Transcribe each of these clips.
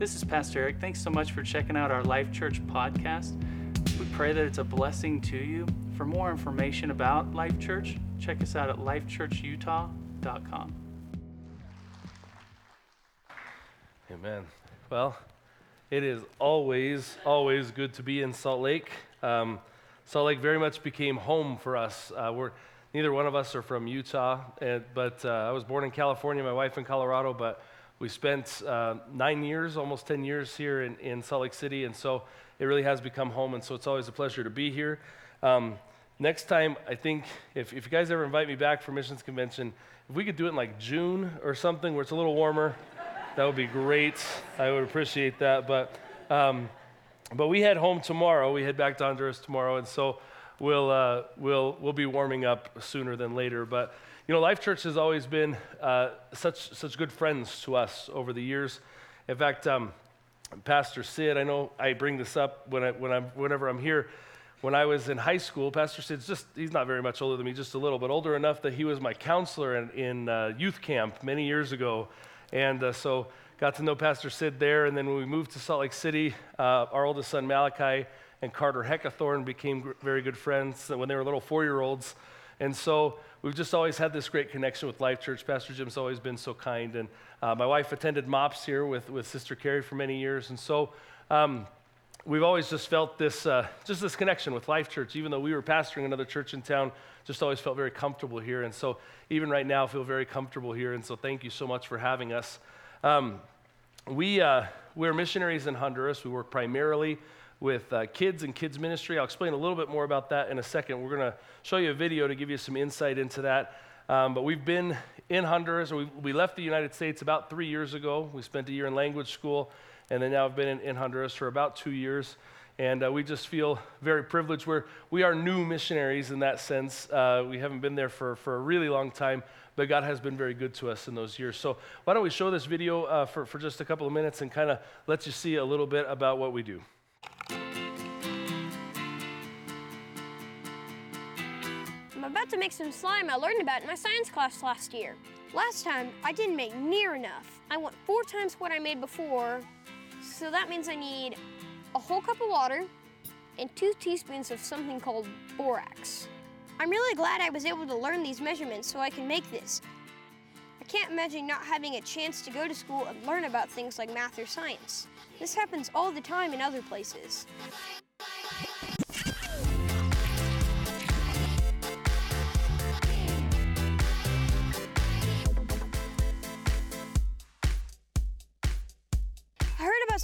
This is Pastor Eric. Thanks so much for checking out our Life Church podcast. We pray that it's a blessing to you. For more information about Life Church, check us out at lifechurchutah.com. Amen. Well, it is always, always good to be in Salt Lake. Um, Salt Lake very much became home for us. Uh, we're neither one of us are from Utah, and, but uh, I was born in California. My wife in Colorado, but we spent uh, nine years, almost ten years here in, in Salt Lake City, and so it really has become home. And so it's always a pleasure to be here. Um, next time, I think if, if you guys ever invite me back for missions convention, if we could do it in like June or something where it's a little warmer. That would be great. I would appreciate that. But, um, but we head home tomorrow. We head back to Honduras tomorrow, and so we'll, uh, we'll, we'll be warming up sooner than later. But, you know, Life Church has always been uh, such, such good friends to us over the years. In fact, um, Pastor Sid, I know I bring this up when I, when I'm, whenever I'm here. When I was in high school, Pastor Sid's just, he's not very much older than me, just a little, but older enough that he was my counselor in, in uh, youth camp many years ago. And uh, so got to know Pastor Sid there. And then when we moved to Salt Lake City, uh, our oldest son Malachi and Carter Heckathorn became very good friends when they were little four year olds. And so we've just always had this great connection with Life Church. Pastor Jim's always been so kind. And uh, my wife attended MOPS here with, with Sister Carrie for many years. And so um, we've always just felt this, uh, just this connection with Life Church, even though we were pastoring another church in town, just always felt very comfortable here. And so even right now, feel very comfortable here. And so thank you so much for having us. Um, we, uh, we're missionaries in Honduras. We work primarily with uh, kids and kids ministry. I'll explain a little bit more about that in a second. We're going to show you a video to give you some insight into that. Um, but we've been in Honduras. We, we left the United States about three years ago. We spent a year in language school, and then now I've been in, in Honduras for about two years. And uh, we just feel very privileged. We're, we are new missionaries in that sense. Uh, we haven't been there for, for a really long time, but God has been very good to us in those years. So, why don't we show this video uh, for, for just a couple of minutes and kind of let you see a little bit about what we do. To make some slime I learned about in my science class last year. Last time, I didn't make near enough. I want four times what I made before, so that means I need a whole cup of water and two teaspoons of something called borax. I'm really glad I was able to learn these measurements so I can make this. I can't imagine not having a chance to go to school and learn about things like math or science. This happens all the time in other places.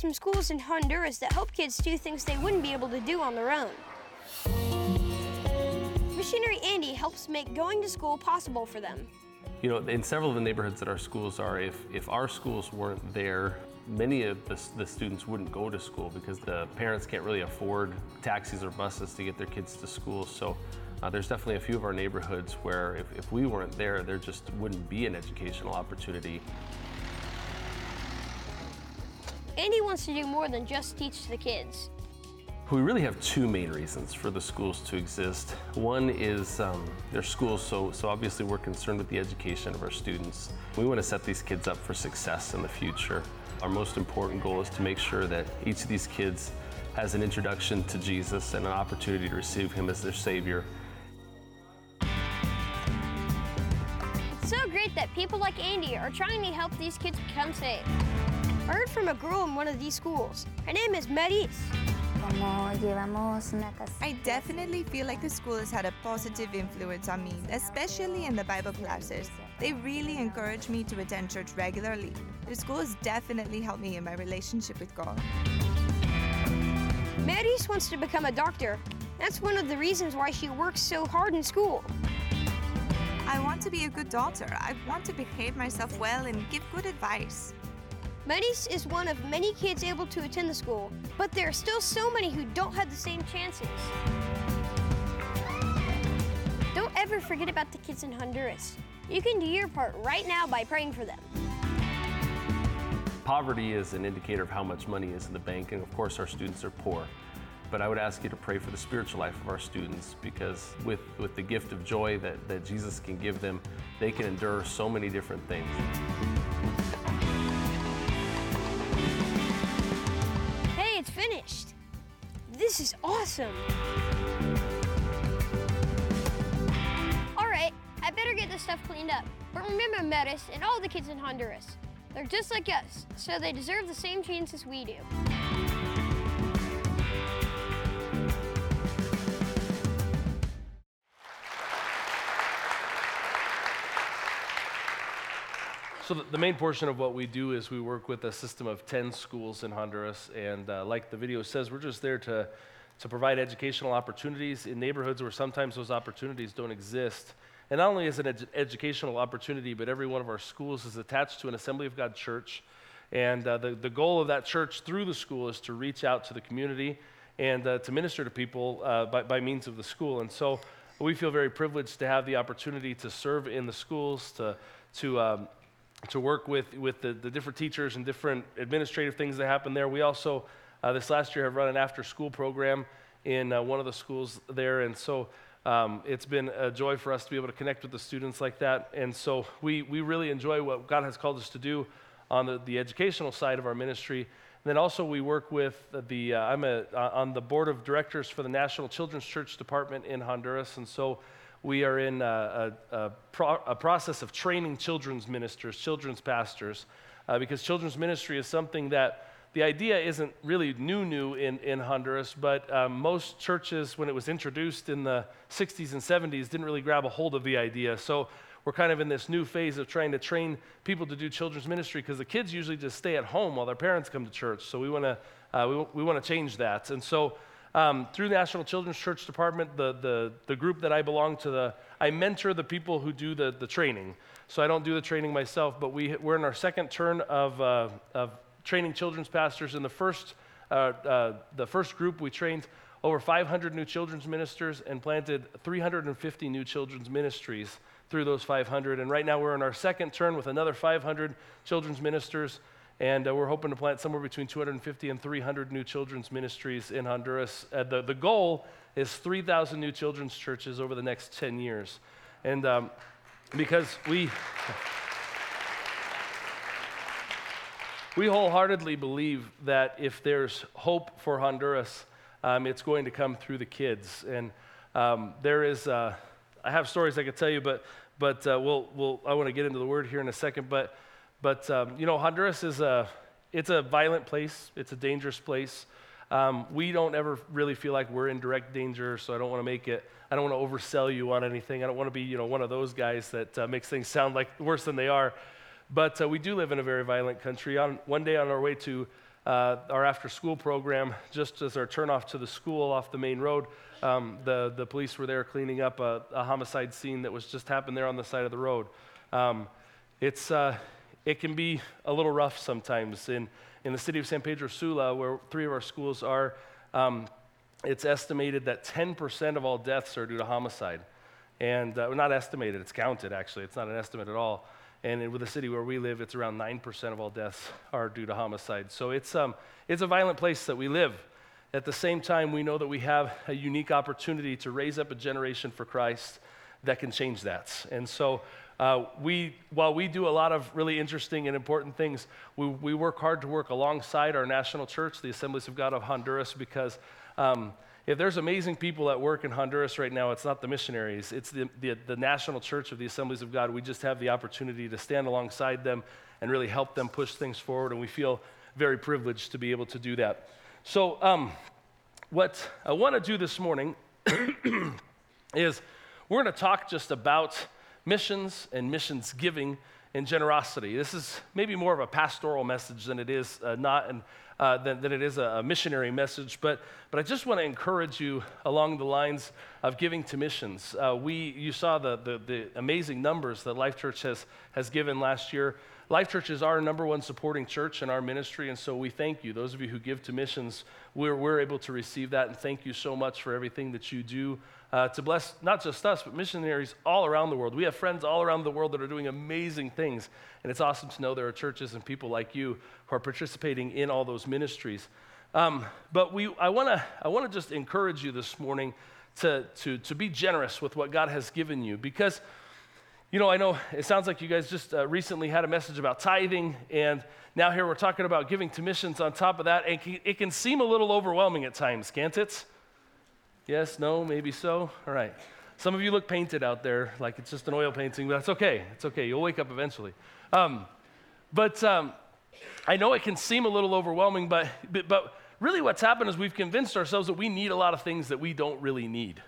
Some schools in Honduras that help kids do things they wouldn't be able to do on their own. Missionary Andy helps make going to school possible for them. You know, in several of the neighborhoods that our schools are, if, if our schools weren't there, many of the, the students wouldn't go to school because the parents can't really afford taxis or buses to get their kids to school. So uh, there's definitely a few of our neighborhoods where if, if we weren't there, there just wouldn't be an educational opportunity. Andy wants to do more than just teach the kids. We really have two main reasons for the schools to exist. One is um, they're schools, so, so obviously we're concerned with the education of our students. We want to set these kids up for success in the future. Our most important goal is to make sure that each of these kids has an introduction to Jesus and an opportunity to receive Him as their Savior. It's so great that people like Andy are trying to help these kids become saved. I heard from a girl in one of these schools. Her name is Maris. como llevamos una casa. I definitely feel like the school has had a positive influence on me, especially in the Bible classes. They really encourage me to attend church regularly. The school has definitely helped me in my relationship with God. Maris wants to become a doctor. That's one of the reasons why she works so hard in school. I want to be a good daughter. I want to behave myself well and give good advice. Maris is one of many kids able to attend the school, but there are still so many who don't have the same chances. Don't ever forget about the kids in Honduras. You can do your part right now by praying for them. Poverty is an indicator of how much money is in the bank, and of course, our students are poor. But I would ask you to pray for the spiritual life of our students because, with, with the gift of joy that, that Jesus can give them, they can endure so many different things. This is awesome. All right, I better get this stuff cleaned up. But remember Maris and all the kids in Honduras. They're just like us, so they deserve the same chances we do. So the, main portion of what we do is we work with a system of 10 schools in Honduras, and uh, like the video says, we're just there to, to provide educational opportunities in neighborhoods where sometimes those opportunities don't exist. And not only is it an ed- educational opportunity, but every one of our schools is attached to an Assembly of God church. And uh, the, the goal of that church through the school is to reach out to the community and uh, to minister to people uh, by, by means of the school. And so we feel very privileged to have the opportunity to serve in the schools, to, to um, to work with, with the, the different teachers and different administrative things that happen there. We also, uh, this last year, have run an after school program in uh, one of the schools there. And so um, it's been a joy for us to be able to connect with the students like that. And so we, we really enjoy what God has called us to do on the, the educational side of our ministry. And then also we work with the, uh, I'm a, uh, on the board of directors for the National Children's Church Department in Honduras. And so we are in a, a, a, pro, a, process of training children's ministers, children's pastors, uh, because children's ministry is something that the idea isn't really new, new in, in Honduras, but um, most churches, when it was introduced in the 60s and 70s, didn't really grab a hold of the idea. So we're kind of in this new phase of trying to train people to do children's ministry because the kids usually just stay at home while their parents come to church. So we want to uh, we, we want to change that. And so um, through the National Children's Church Department, the, the, the group that I belong to, the, I mentor the people who do the, the training. So I don't do the training myself, but we, we're in our second turn of, uh, of training children's pastors. In the first, uh, uh, the first group, we trained over 500 new children's ministers and planted 350 new children's ministries through those 500. And right now we're in our second turn with another 500 children's ministers. And uh, we're hoping to plant somewhere between 250 and 300 new children's ministries in Honduras. Uh, the, the goal is 3,000 new children's churches over the next 10 years. And um, because we. We wholeheartedly believe that if there's hope for Honduras, um, it's going to come through the kids. And um, there is, uh, I have stories I could tell you, but, but uh, we'll, we'll, I want to get into the word here in a second. But, but um, you know, Honduras is a, it's a violent place, it's a dangerous place. Um, we don't ever really feel like we're in direct danger, so I don't want to make it, I don't want to oversell you on anything. I don't want to be, you know, one of those guys that uh, makes things sound like worse than they are. But uh, we do live in a very violent country. On, one day on our way to uh, our after school program, just as our turnoff to the school off the main road, um, the, the police were there cleaning up a, a, homicide scene that was just happened there on the side of the road. Um, it's, uh, it can be a little rough sometimes. In, in the city of San Pedro Sula, where three of our schools are, um, it's estimated that 10% of all deaths are due to homicide. And uh, not estimated, it's counted actually, it's not an estimate at all. And with the city where we live, it's around 9% of all deaths are due to homicide. So it's, um, it's a violent place that we live. At the same time, we know that we have a unique opportunity to raise up a generation for Christ that can change that. And so, uh, we, while we do a lot of really interesting and important things, we, we work hard to work alongside our national church, the Assemblies of God of Honduras, because um, if there's amazing people at work in Honduras right now, it's not the missionaries, it's the, the, the, national church of the Assemblies of God. We just have the opportunity to stand alongside them and really help them push things forward, and we feel very privileged to be able to do that. So, um, what I want to do this morning is we're going to talk just about missions and missions giving and generosity. This is maybe more of a pastoral message than it is uh, not an uh, than, than, it is a, missionary message. But, but I just want to encourage you along the lines of giving to missions. Uh, we, you saw the, the, the, amazing numbers that Life Church has, has given last year. Life Church is our number one supporting church in our ministry, and so we thank you. Those of you who give to missions, we're, we're able to receive that, and thank you so much for everything that you do uh, to bless not just us, but missionaries all around the world. We have friends all around the world that are doing amazing things, and it's awesome to know there are churches and people like you who are participating in all those ministries. Um, but we, I want to I wanna just encourage you this morning to, to, to be generous with what God has given you because You know, I know it sounds like you guys just uh, recently had a message about tithing, and now here we're talking about giving to missions on top of that. And it can seem a little overwhelming at times, can't it? Yes, no, maybe so? All right. Some of you look painted out there, like it's just an oil painting, but that's okay. It's okay. You'll wake up eventually. Um, but um, I know it can seem a little overwhelming, but, but, but really what's happened is we've convinced ourselves that we need a lot of things that we don't really need.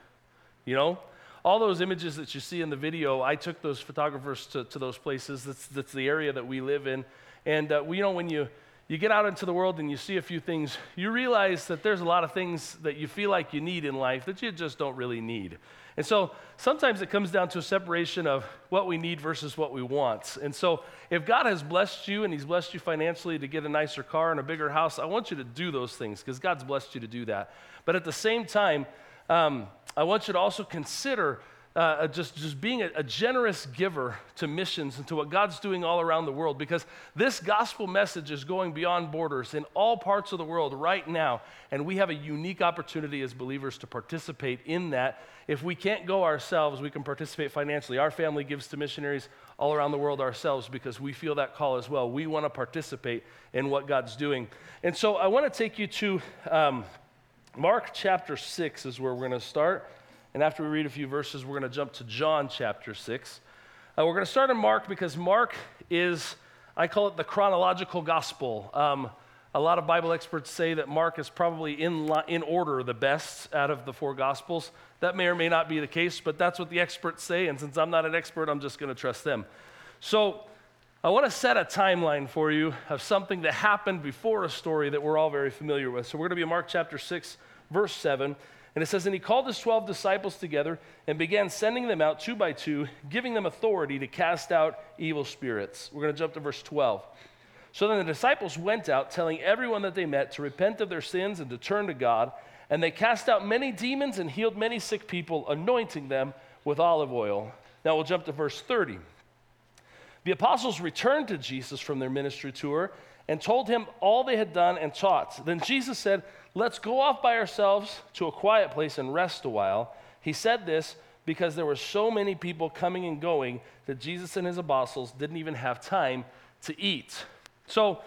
You know? All those images that you see in the video, I took those photographers to, to those places. That's, that's the area that we live in. And, uh, you know, when you, you get out into the world and you see a few things, you realize that there's a lot of things that you feel like you need in life that you just don't really need. And so sometimes it comes down to a separation of what we need versus what we want. And so if God has blessed you and He's blessed you financially to get a nicer car and a bigger house, I want you to do those things because God's blessed you to do that. But at the same time, um, I want you to also consider uh, just, just being a, a, generous giver to missions and to what God's doing all around the world because this gospel message is going beyond borders in all parts of the world right now. And we have a unique opportunity as believers to participate in that. If we can't go ourselves, we can participate financially. Our family gives to missionaries all around the world ourselves because we feel that call as well. We want to participate in what God's doing. And so I want to take you to um, Mark chapter 6 is where we're going to start. And after we read a few verses, we're going to jump to John chapter 6. Uh, we're going to start in Mark because Mark is, I call it the chronological gospel. Um, a lot of Bible experts say that Mark is probably in, in order the best out of the four gospels. That may or may not be the case, but that's what the experts say. And since I'm not an expert, I'm just going to trust them. So I want to set a timeline for you of something that happened before a story that we're all very familiar with. So we're going to be in Mark chapter 6, verse 7. And it says, And he called his 12 disciples together and began sending them out two by two, giving them authority to cast out evil spirits. We're going to jump to verse 12. So then the disciples went out, telling everyone that they met to repent of their sins and to turn to God. And they cast out many demons and healed many sick people, anointing them with olive oil. Now we'll jump to verse 30. The apostles returned to Jesus from their ministry tour and told him all they had done and taught. Then Jesus said, Let's go off by ourselves to a quiet place and rest a while. He said this because there were so many people coming and going that Jesus and his apostles didn't even have time to eat. So,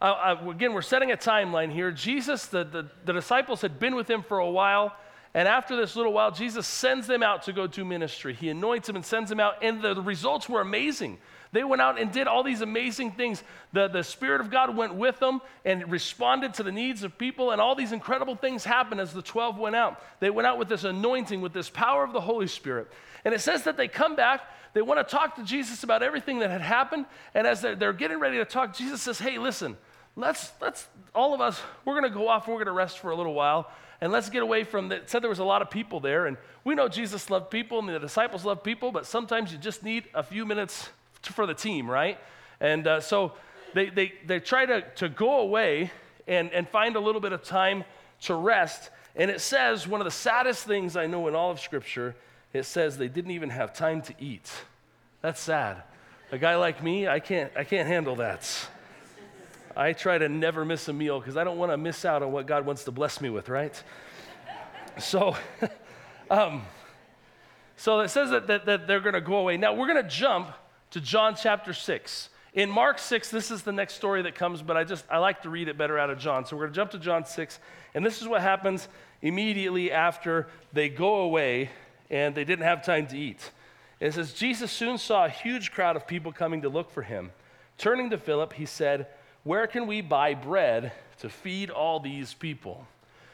uh, again, we're setting a timeline here. Jesus, the, the, the disciples had been with him for a while. And after this little while, Jesus sends them out to go do ministry. He anoints them and sends them out, and the results were amazing. They went out and did all these amazing things. The, the Spirit of God went with them and responded to the needs of people, and all these incredible things happened as the 12 went out. They went out with this anointing, with this power of the Holy Spirit. And it says that they come back, they want to talk to Jesus about everything that had happened, and as they're, they're getting ready to talk, Jesus says, Hey, listen, let's, let's all of us, we're going to go off, we're going to rest for a little while and let's get away from that. Said there was a lot of people there, and we know Jesus loved people and the disciples loved people, but sometimes you just need a few minutes for the team, right? And uh, so they, they, they try to, to go away and, and find a little bit of time to rest. And it says, one of the saddest things I know in all of Scripture, it says they didn't even have time to eat. That's sad. A guy like me, I can't, I can't handle that. I try to never miss a meal because I don't want to miss out on what God wants to bless me with, right? So, um, so it says that, that, that they're going to go away. Now, we're going to jump to John chapter 6. In Mark 6, this is the next story that comes, but I just I like to read it better out of John. So we're going to jump to John 6, and this is what happens immediately after they go away and they didn't have time to eat. It says Jesus soon saw a huge crowd of people coming to look for him. Turning to Philip, he said, "Where can we buy bread to feed all these people?"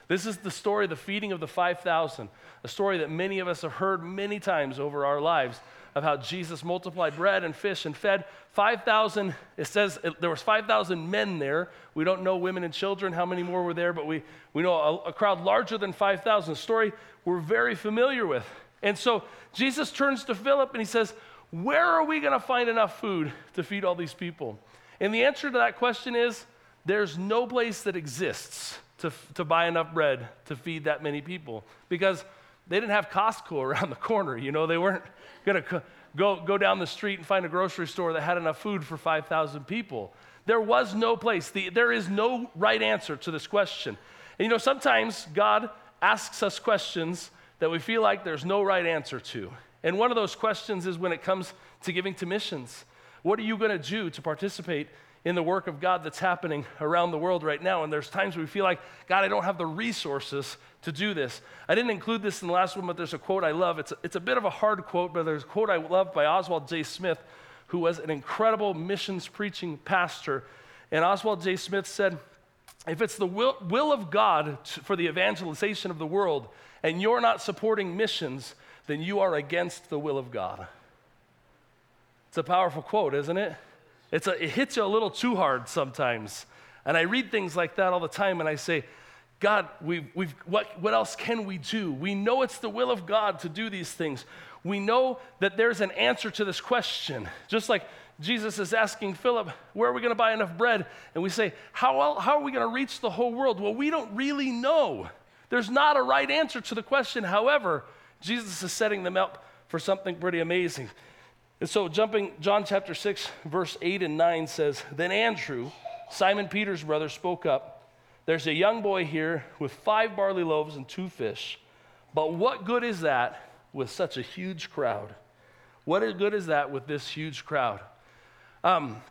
This is the story, the feeding of the 5,000, a story that many of us have heard many times over our lives of how Jesus multiplied bread and fish and fed 5,000. It says it, there was 5,000 men there. We don't know women and children, how many more were there, but we, we know a, a crowd larger than 5,000. A story we're very familiar with. And so Jesus turns to Philip and he says, Where are we going to find enough food to feed all these people? And the answer to that question is there's no place that exists to, to buy enough bread to feed that many people because they didn't have Costco around the corner. You know, they weren't going to go, go down the street and find a grocery store that had enough food for 5,000 people. There was no place. The, there is no right answer to this question. And you know, sometimes God asks us questions that we feel like there's no right answer to. And one of those questions is when it comes to giving to missions. What are you going to do to participate in the work of God that's happening around the world right now? And there's times we feel like, God, I don't have the resources to do this. I didn't include this in the last one, but there's a quote I love. It's a, it's a bit of a hard quote, but there's a quote I love by Oswald J. Smith, who was an incredible missions preaching pastor. And Oswald J. Smith said, if it's the will, will of God to, for the evangelization of the world and you're not supporting missions, then you are against the will of God. It's a powerful quote, isn't it? It's a, it hits you a little too hard sometimes. And I read things like that all the time and I say, God, we've, we've, what, what else can we do? We know it's the will of God to do these things. We know that there's an answer to this question. Just like Jesus is asking Philip, where are we going to buy enough bread? And we say, how, how are we going to reach the whole world? Well, we don't really know. There's not a right answer to the question. However, Jesus is setting them up for something pretty amazing. And so, jumping, John chapter 6, verse 8 and 9 says, Then Andrew, Simon Peter's brother, spoke up. There's a young boy here with five barley loaves and two fish. But what good is that with such a huge crowd? What good is that with this huge crowd? Um,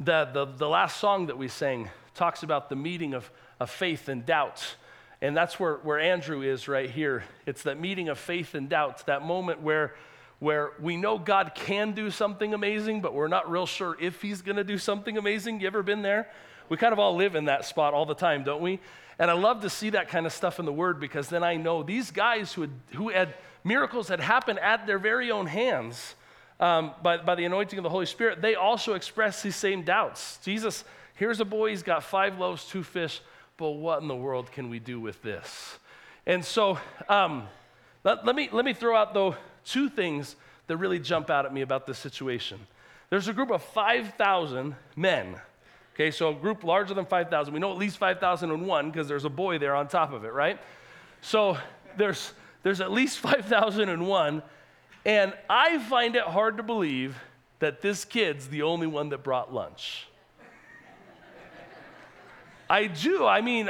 the, the, the last song that we sang talks about the meeting of, of faith and doubt. And that's where, where Andrew is right here. It's that meeting of faith and doubt, that moment where, where we know God can do something amazing, but we're not real sure if he's going to do something amazing. You ever been there? We kind of all live in that spot all the time, don't we? And I love to see that kind of stuff in the Word because then I know these guys who had, who had miracles had happened at their very own hands um, by, by the anointing of the Holy Spirit, they also express these same doubts. Jesus, here's a boy, he's got five loaves, two fish, but what in the world can we do with this? And so um, let, let, me, let me throw out, though, two things that really jump out at me about this situation. There's a group of 5,000 men. Okay, so a group larger than 5,000. We know at least 5,001 because there's a boy there on top of it, right? So there's, there's at least 5,001. And I find it hard to believe that this kid's the only one that brought lunch. I do. I mean,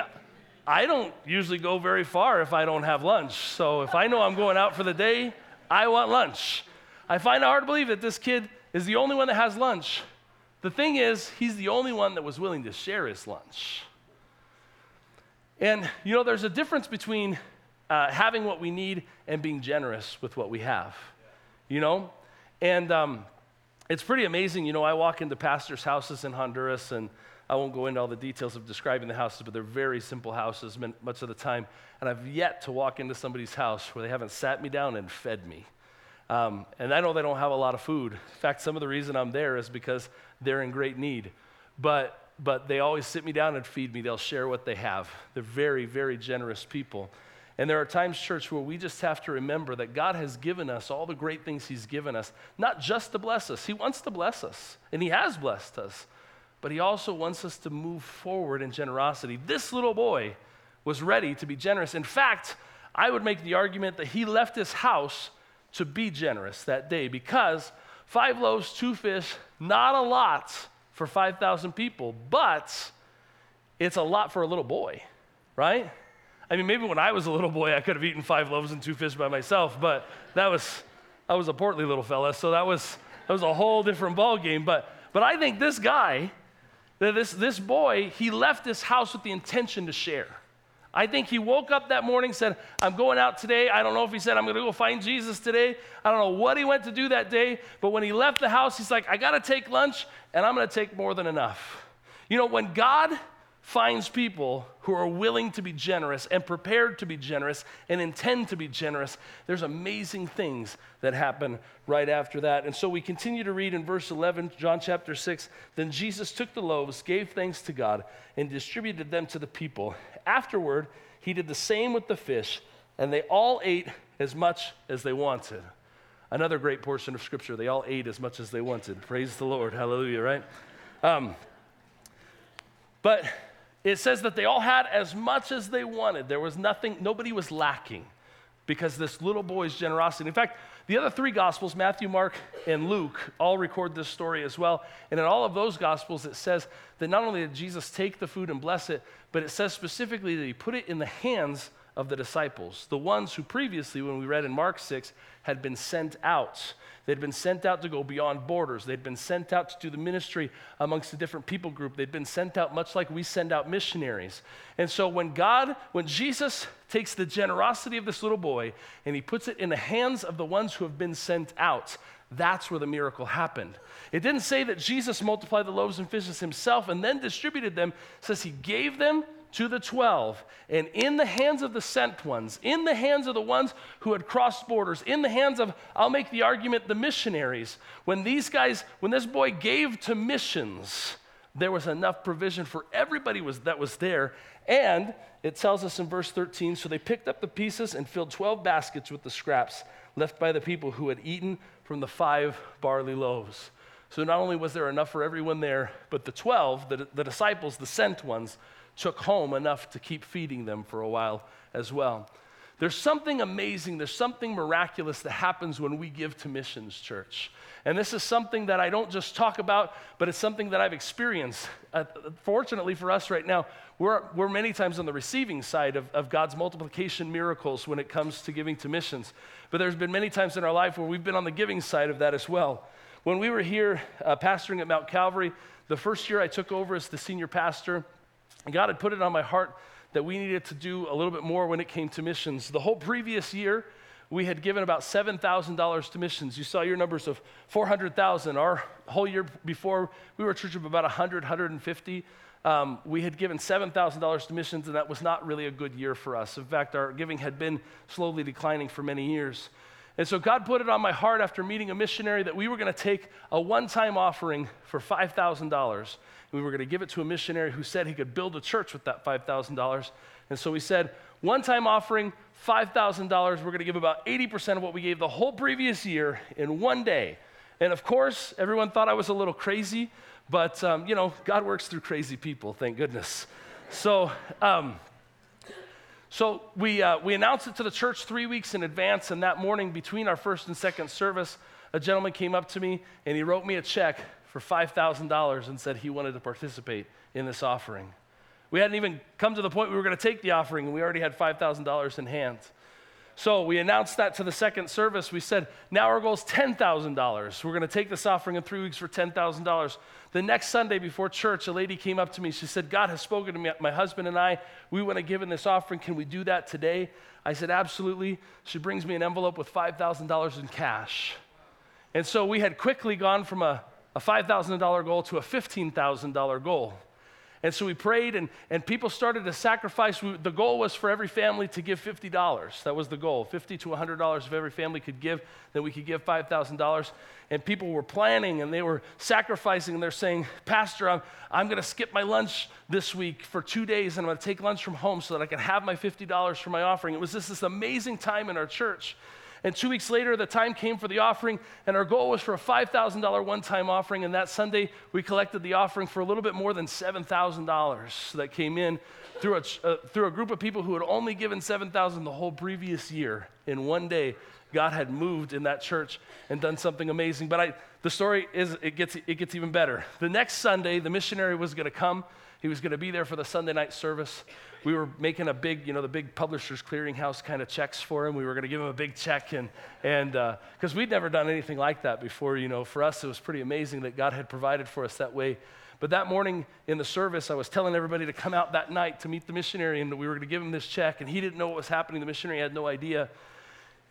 I don't usually go very far if I don't have lunch. So if I know I'm going out for the day, I want lunch. I find it hard to believe that this kid is the only one that has lunch. The thing is, he's the only one that was willing to share his lunch. And, you know, there's a difference between uh, having what we need and being generous with what we have you know? And um, it's pretty amazing. You know, I walk into pastors' houses in Honduras, and I won't go into all the details of describing the houses, but they're very simple houses much of the time. And I've yet to walk into somebody's house where they haven't sat me down and fed me. Um, and I know they don't have a lot of food. In fact, some of the reason I'm there is because they're in great need. But but they always sit me down and feed me. They'll share what they have. They're very, very generous people. And there are times, church, where we just have to remember that God has given us all the great things He's given us, not just to bless us. He wants to bless us, and He has blessed us, but He also wants us to move forward in generosity. This little boy was ready to be generous. In fact, I would make the argument that he left his house to be generous that day because five loaves, two fish, not a lot for 5,000 people, but it's a lot for a little boy, right? I mean, maybe when I was a little boy, I could have eaten five loaves and two fish by myself, but that was, I was a portly little fella, so that was, that was a whole different ball game. But, but I think this guy, this, this boy, he left this house with the intention to share. I think he woke up that morning, said, I'm going out today. I don't know if he said, I'm going to go find Jesus today. I don't know what he went to do that day. But when he left the house, he's like, I got to take lunch, and I'm going to take more than enough. You know, when God finds people who are willing to be generous and prepared to be generous and intend to be generous, there's amazing things that happen right after that. And so we continue to read in verse 11, John chapter 6. Then Jesus took the loaves, gave thanks to God, and distributed them to the people. Afterward, he did the same with the fish, and they all ate as much as they wanted. Another great portion of scripture. They all ate as much as they wanted. Praise the Lord. Hallelujah, right? Um, but it says that they all had as much as they wanted. There was nothing, nobody was lacking because this little boy's generosity. In fact, the other three gospels, Matthew, Mark, and Luke, all record this story as well. And in all of those gospels, it says that not only did Jesus take the food and bless it, but it says specifically that he put it in the hands of the disciples, the ones who previously, when we read in Mark 6, had been sent out. They'd been sent out to go beyond borders. They'd been sent out to do the ministry amongst the different people group. They'd been sent out much like we send out missionaries. And so when God, when Jesus takes the generosity of this little boy and he puts it in the hands of the ones who have been sent out, that's where the miracle happened. It didn't say that Jesus multiplied the loaves and fishes himself and then distributed them. It says he gave them to the 12 and in the hands of the sent ones, in the hands of the ones who had crossed borders, in the hands of, I'll make the argument, the missionaries. When these guys, when this boy gave to missions, there was enough provision for everybody was, that was there. And it tells us in verse 13 so they picked up the pieces and filled 12 baskets with the scraps left by the people who had eaten from the five barley loaves. So not only was there enough for everyone there, but the 12, the, the disciples, the sent ones, took home enough to keep feeding them for a while as well. There's something amazing, there's something miraculous that happens when we give to missions, church. And this is something that I don't just talk about, but it's something that I've experienced. Uh, fortunately for us right now, we're, we're many times on the receiving side of, of God's multiplication miracles when it comes to giving to missions. But there's been many times in our life where we've been on the giving side of that as well. When we were here uh, pastoring at Mount Calvary, the first year I took over as the senior pastor, God had put it on my heart that we needed to do a little bit more when it came to missions. The whole previous year, we had given about $7,000 to missions. You saw your numbers of 400,000. Our whole year before, we were a church of about 100, 150. Um, we had given $7,000 to missions, and that was not really a good year for us. In fact, our giving had been slowly declining for many years. And so God put it on my heart after meeting a missionary that we were going to take a one time offering for $5,000 we were going to give it to a missionary who said he could build a church with that $5,000. And so we said, one time offering, $5,000. We're going to give about 80% of what we gave the whole previous year in one day. And of course, everyone thought I was a little crazy, but um, you know, God works through crazy people, thank goodness. So, um, so we, uh, we announced it to the church three weeks in advance, and that morning between our first and second service, a gentleman came up to me and he wrote me a check for $5,000 and said he wanted to participate in this offering. We hadn't even come to the point we were going to take the offering, and we already had $5,000 in hand. So we announced that to the second service. We said, now our goal is $10,000. We're going to take this offering in three weeks for $10,000. The next Sunday before church, a lady came up to me. She said, God has spoken to me, my husband and I. We want to give in this offering. Can we do that today? I said, absolutely. She brings me an envelope with $5,000 in cash. And so we had quickly gone from a a $5,000 goal to a $15,000 goal. And so we prayed, and, and people started to sacrifice. We, the goal was for every family to give $50. That was the goal 50 to $100 if every family could give, then we could give $5,000. And people were planning and they were sacrificing, and they're saying, Pastor, I'm, I'm going to skip my lunch this week for two days, and I'm going to take lunch from home so that I can have my $50 for my offering. It was just this amazing time in our church. And two weeks later, the time came for the offering, and our goal was for a $5,000 one time offering. And that Sunday, we collected the offering for a little bit more than $7,000 that came in through a, uh, through a group of people who had only given $7,000 the whole previous year. In one day, God had moved in that church and done something amazing. But I, the story is, it gets, it gets even better. The next Sunday, the missionary was going to come. He was going to be there for the Sunday night service we were making a big, you know, the big publishers clearinghouse kind of checks for him. We were going to give him a big check, and and because uh, we'd never done anything like that before, you know, for us it was pretty amazing that God had provided for us that way. But that morning in the service, I was telling everybody to come out that night to meet the missionary, and we were going to give him this check, and he didn't know what was happening. The missionary had no idea.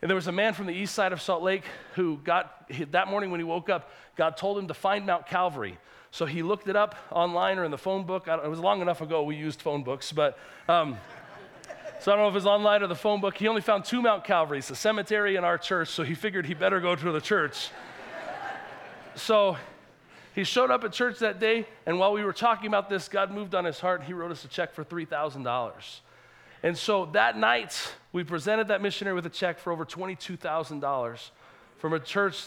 And there was a man from the east side of Salt Lake who got, that morning when he woke up, God told him to find Mount Calvary. So he looked it up online or in the phone book. it was long enough ago we used phone books, but um, so I don't know if it was online or the phone book. He only found two Mount Calvaries, a cemetery and our church, so he figured he better go to the church. so he showed up at church that day, and while we were talking about this, God moved on his heart. He wrote us a check for $3,000. And so that night, we presented that missionary with a check for over $22,000 from a church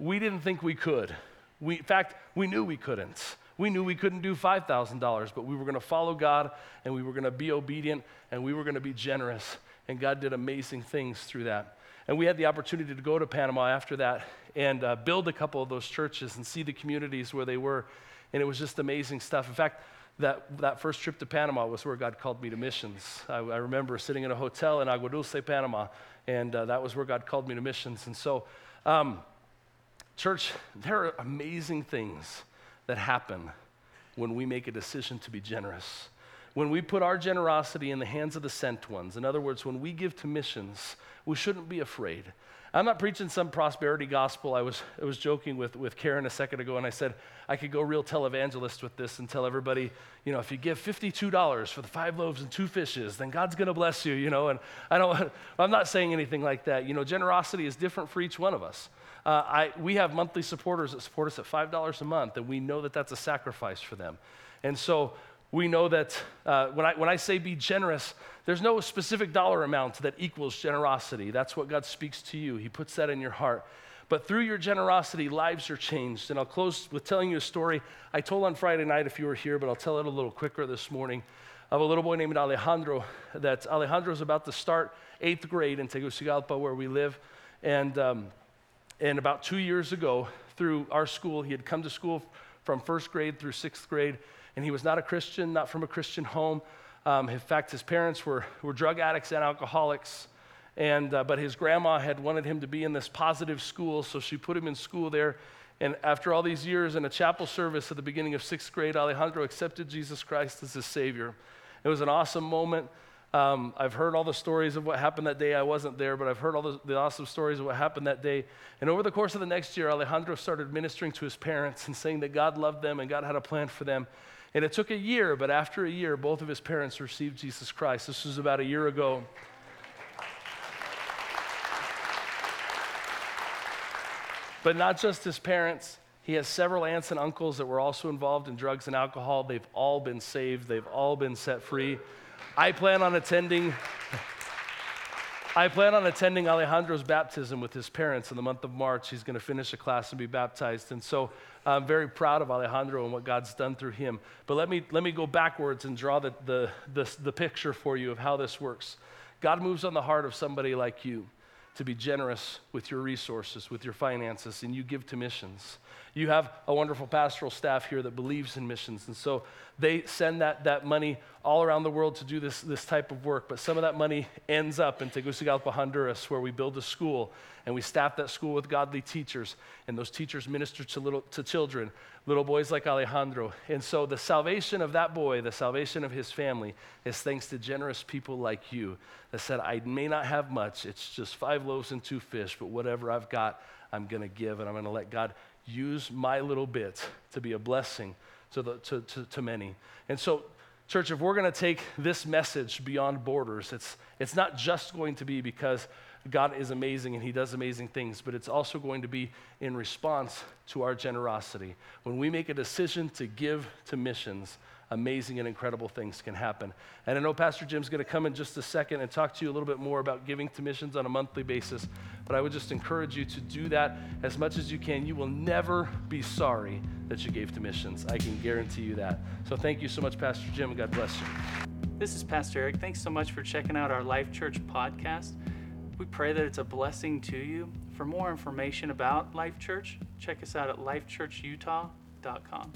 we didn't think we could. We, in fact, we knew we couldn't. We knew we couldn't do $5,000, but we were going to follow God and we were going to be obedient and we were going to be generous. And God did amazing things through that. And we had the opportunity to go to Panama after that and uh, build a couple of those churches and see the communities where they were. And it was just amazing stuff. In fact, that, that first trip to Panama was where God called me to missions. I, I remember sitting in a hotel in Agua Dulce, Panama, and uh, that was where God called me to missions. And so, um, church, there are amazing things that happen when we make a decision to be generous. When we put our generosity in the hands of the sent ones, in other words, when we give to missions, we shouldn't be afraid. I'm not preaching some prosperity gospel. I was, I was joking with, with Karen a second ago, and I said I could go real televangelist with this and tell everybody, you know, if you give $52 for the five loaves and two fishes, then God's going to bless you, you know. And I don't, I'm not saying anything like that. You know, generosity is different for each one of us. Uh, I, we have monthly supporters that support us at $5 a month, and we know that that's a sacrifice for them. And so we know that uh, when, I, when I say be generous, there's no specific dollar amount that equals generosity. That's what God speaks to you, He puts that in your heart. But through your generosity, lives are changed. And I'll close with telling you a story I told on Friday night if you were here, but I'll tell it a little quicker this morning of a little boy named Alejandro. That Alejandro is about to start eighth grade in Tegucigalpa, where we live. And, um, and about two years ago, through our school, he had come to school from first grade through sixth grade and he was not a Christian, not from a Christian home. Um, in fact, his parents were, were drug addicts and alcoholics. And, uh, but his grandma had wanted him to be in this positive school, so she put him in school there. And after all these years in a chapel service at the beginning of sixth grade, Alejandro accepted Jesus Christ as his Savior. It was an awesome moment. Um, I've heard all the stories of what happened that day. I wasn't there, but I've heard all the, the, awesome stories of what happened that day. And over the course of the next year, Alejandro started ministering to his parents and saying that God loved them and God had a plan for them. And it took a year, but after a year, both of his parents received Jesus Christ. This was about a year ago. But not just his parents, he has several aunts and uncles that were also involved in drugs and alcohol. They've all been saved, they've all been set free. I plan on attending. I plan on attending Alejandro's baptism with his parents in the month of March. He's going to finish a class and be baptized. And so I'm very proud of Alejandro and what God's done through him. But let me, let me go backwards and draw the, the, the, the picture for you of how this works. God moves on the heart of somebody like you to be generous with your resources, with your finances, and you give to missions. You have a wonderful pastoral staff here that believes in missions, and so they send that, that money all around the world to do this, this type of work. But some of that money ends up in Tegucigalpa, Honduras, where we build a school and we staff that school with godly teachers, and those teachers minister to, little, to children, little boys like Alejandro. And so the salvation of that boy, the salvation of his family, is thanks to generous people like you that said, I may not have much, it's just five loaves and two fish, but whatever I've got, I'm going to give, and I'm going to let God use my little bit to be a blessing to, the, to, to, to many. And so Church, if we're going to take this message beyond borders, it's, it's not just going to be because God is amazing and He does amazing things, but it's also going to be in response to our generosity. When we make a decision to give to missions, amazing and incredible things can happen. And I know Pastor Jim's going to come in just a second and talk to you a little bit more about giving to missions on a monthly basis, but I would just encourage you to do that as much as you can. You will never be sorry that you gave to missions. I can guarantee you that. So thank you so much, Pastor Jim, God bless you. This is Pastor Eric. Thanks so much for checking out our Life Church podcast. We pray that it's a blessing to you. For more information about Life Church, check us out at lifechurchutah.com.